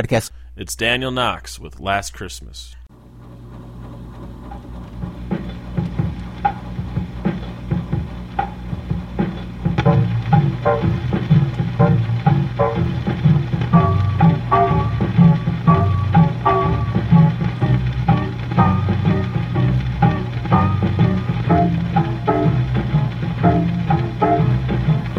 podcast. It's Daniel Knox with Last Christmas.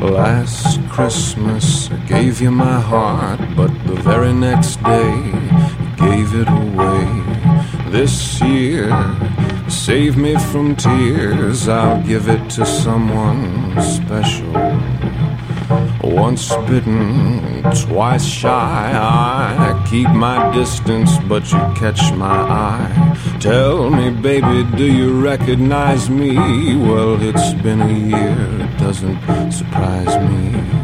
Last Christmas I gave you my heart, but the very next day you gave it away. This year, save me from tears, I'll give it to someone special. Once bitten, twice shy. I keep my distance, but you catch my eye. Tell me, baby, do you recognize me? Well, it's been a year, it doesn't surprise me.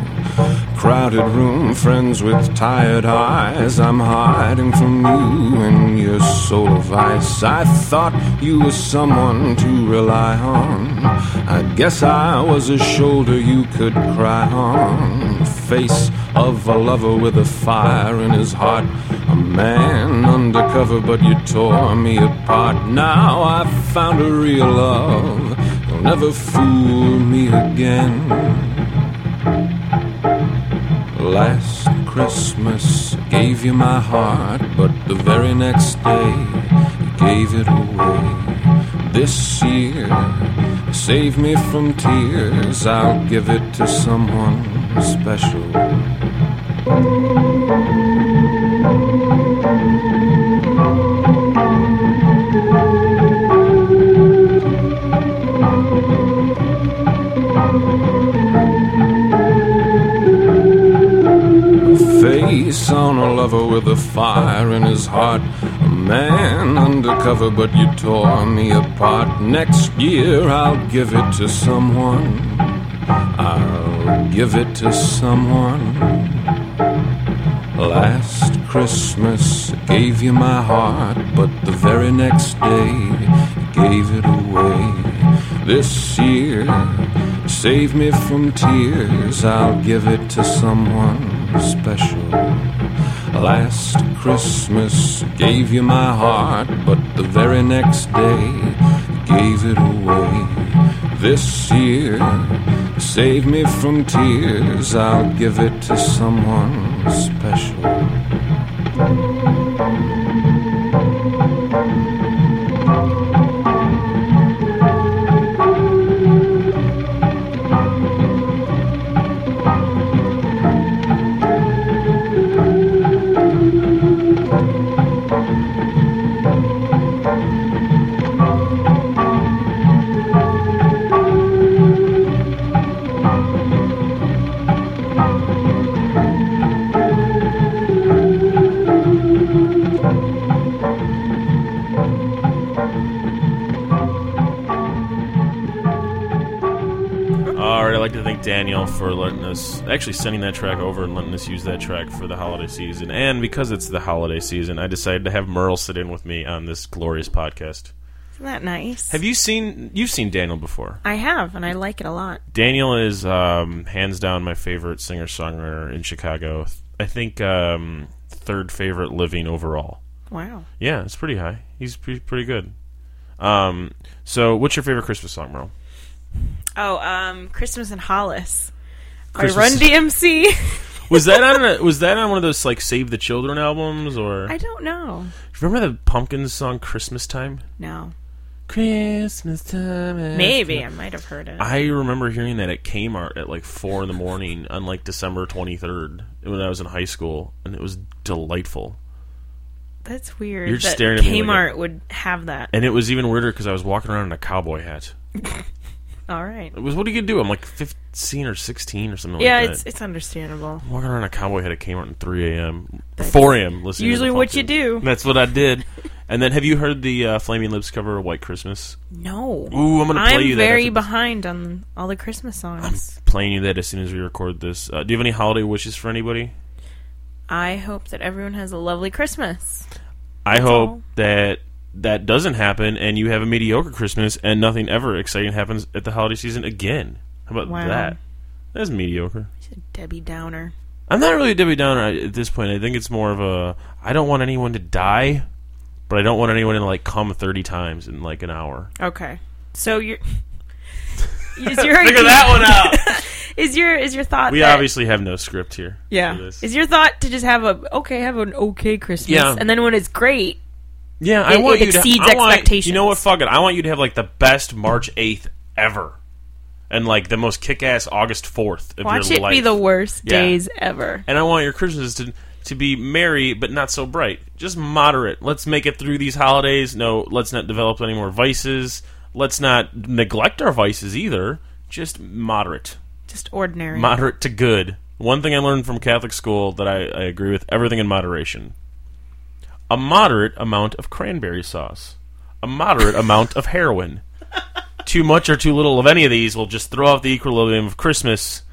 Crowded room, friends with tired eyes. I'm hiding from you and your soul of ice. I thought you were someone to rely on. I guess I was a shoulder you could cry on. Face of a lover with a fire in his heart. A man undercover, but you tore me apart. Now I've found a real love. You'll never fool me again. Last Christmas I gave you my heart, but the very next day you gave it away. This year, save me from tears, I'll give it to someone special. A lover with a fire in his heart. A man undercover, but you tore me apart. Next year I'll give it to someone. I'll give it to someone. Last Christmas I gave you my heart, but the very next day you gave it away. This year, save me from tears, I'll give it to someone special. Last Christmas gave you my heart, but the very next day gave it away. This year, save me from tears, I'll give it to someone special. Right, I'd like to thank Daniel for letting us, actually sending that track over and letting us use that track for the holiday season. And because it's the holiday season, I decided to have Merle sit in with me on this glorious podcast. Isn't that nice? Have you seen, you've seen Daniel before. I have, and I like it a lot. Daniel is um, hands down my favorite singer songwriter in Chicago. I think um, third favorite living overall. Wow. Yeah, it's pretty high. He's pretty, pretty good. Um, so, what's your favorite Christmas song, Merle? Oh, um, Christmas in Hollis by Christmas- Run DMC. Was that on a, was that on one of those like Save the Children albums or I don't know. remember the Pumpkins song Christmas Time? No. Christmas time. Maybe I might have heard it. I remember hearing that at Kmart at like four in the morning on like December twenty third when I was in high school, and it was delightful. That's weird. You're just that staring at me like Kmart would have that. And it was even weirder because I was walking around in a cowboy hat. All right. It was what are you gonna do? I'm like fifteen or sixteen or something Yeah, like it's that. it's understandable. walking around a cowboy hat at Kmart at three a.m. That's four a.m. Listening. usually what you do. That's what I did. and then have you heard the uh, Flaming Lips cover of White Christmas? No. Ooh, I'm gonna play I'm you that very after- behind on all the Christmas songs. Playing you that as soon as we record this. Uh, do you have any holiday wishes for anybody? I hope that everyone has a lovely Christmas. I hope all. that that doesn't happen and you have a mediocre Christmas and nothing ever exciting happens at the holiday season again. How about Wow. that? That's mediocre. She's a Debbie Downer. I'm not really a Debbie Downer at this point. I think it's more of a I don't want anyone to die, but I don't want anyone to like come 30 times in like an hour. Okay. So you're. Is your Figure that one out. is your is your thought we that, obviously have no script here. yeah is your thought to just have a okay have an okay Christmas Yeah. and then when it's great Yeah, I It- want it you to. exceeds I want- expectations. You know what? Fuck it. I want you to have like the best March 8th ever, and like the most kick-ass August 4th of watch your it life. be the worst Yeah. days ever and I want your Christmas to to be merry but not so bright. Just moderate. Let's make it through these holidays. No, let's not develop any more vices. Let's not neglect our vices either. Just moderate. just ordinary Moderate to good. One thing I learned from Catholic school that I, I agree with everything in moderation. A moderate amount of cranberry sauce. A moderate amount of heroin. Too much or too little of any of these will just throw off the equilibrium of Christmas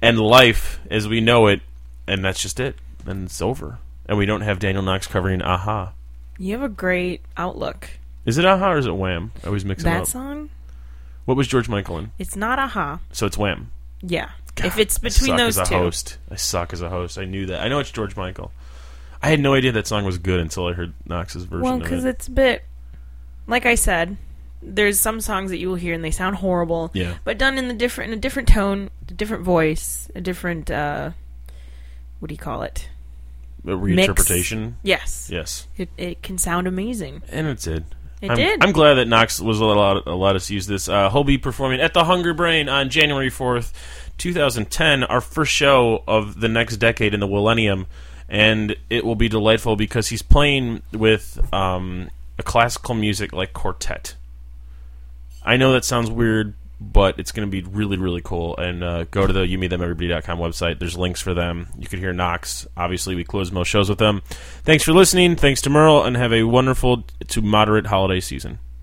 and life as we know it, and that's just it. And it's over. And we don't have Daniel Knox covering Aha. you have a great outlook Is it Aha or is it Wham? I always mix them that up. song What was George Michael in? it's not aha So it's Wham. yeah God, if it's between I suck those as a two host. I suck as a host. I knew that. I know it's George Michael. I had no idea that song was good until I heard Knox's version well because it. it's a bit like I said there's some songs that you will hear and they sound horrible Yeah. but done in the different in a different tone a different voice a different uh what do you call it A reinterpretation. yes Yes. it, it can sound amazing And it did. it I'm, did I'm glad that Knox was allowed, allowed us to use this. Uh, he'll be performing at the Hungry Brain on January 4th, 2010, our first show of the next decade in the millennium. And it will be delightful because he's playing with um, a classical music like quartet. I know that sounds weird, but it's going to be really, really cool. And uh, go to the youmethemeverybody.com website. There's links for them. You could hear Knox. Obviously, we close most shows with them. Thanks for listening. Thanks to Merle, and have a wonderful to moderate holiday season.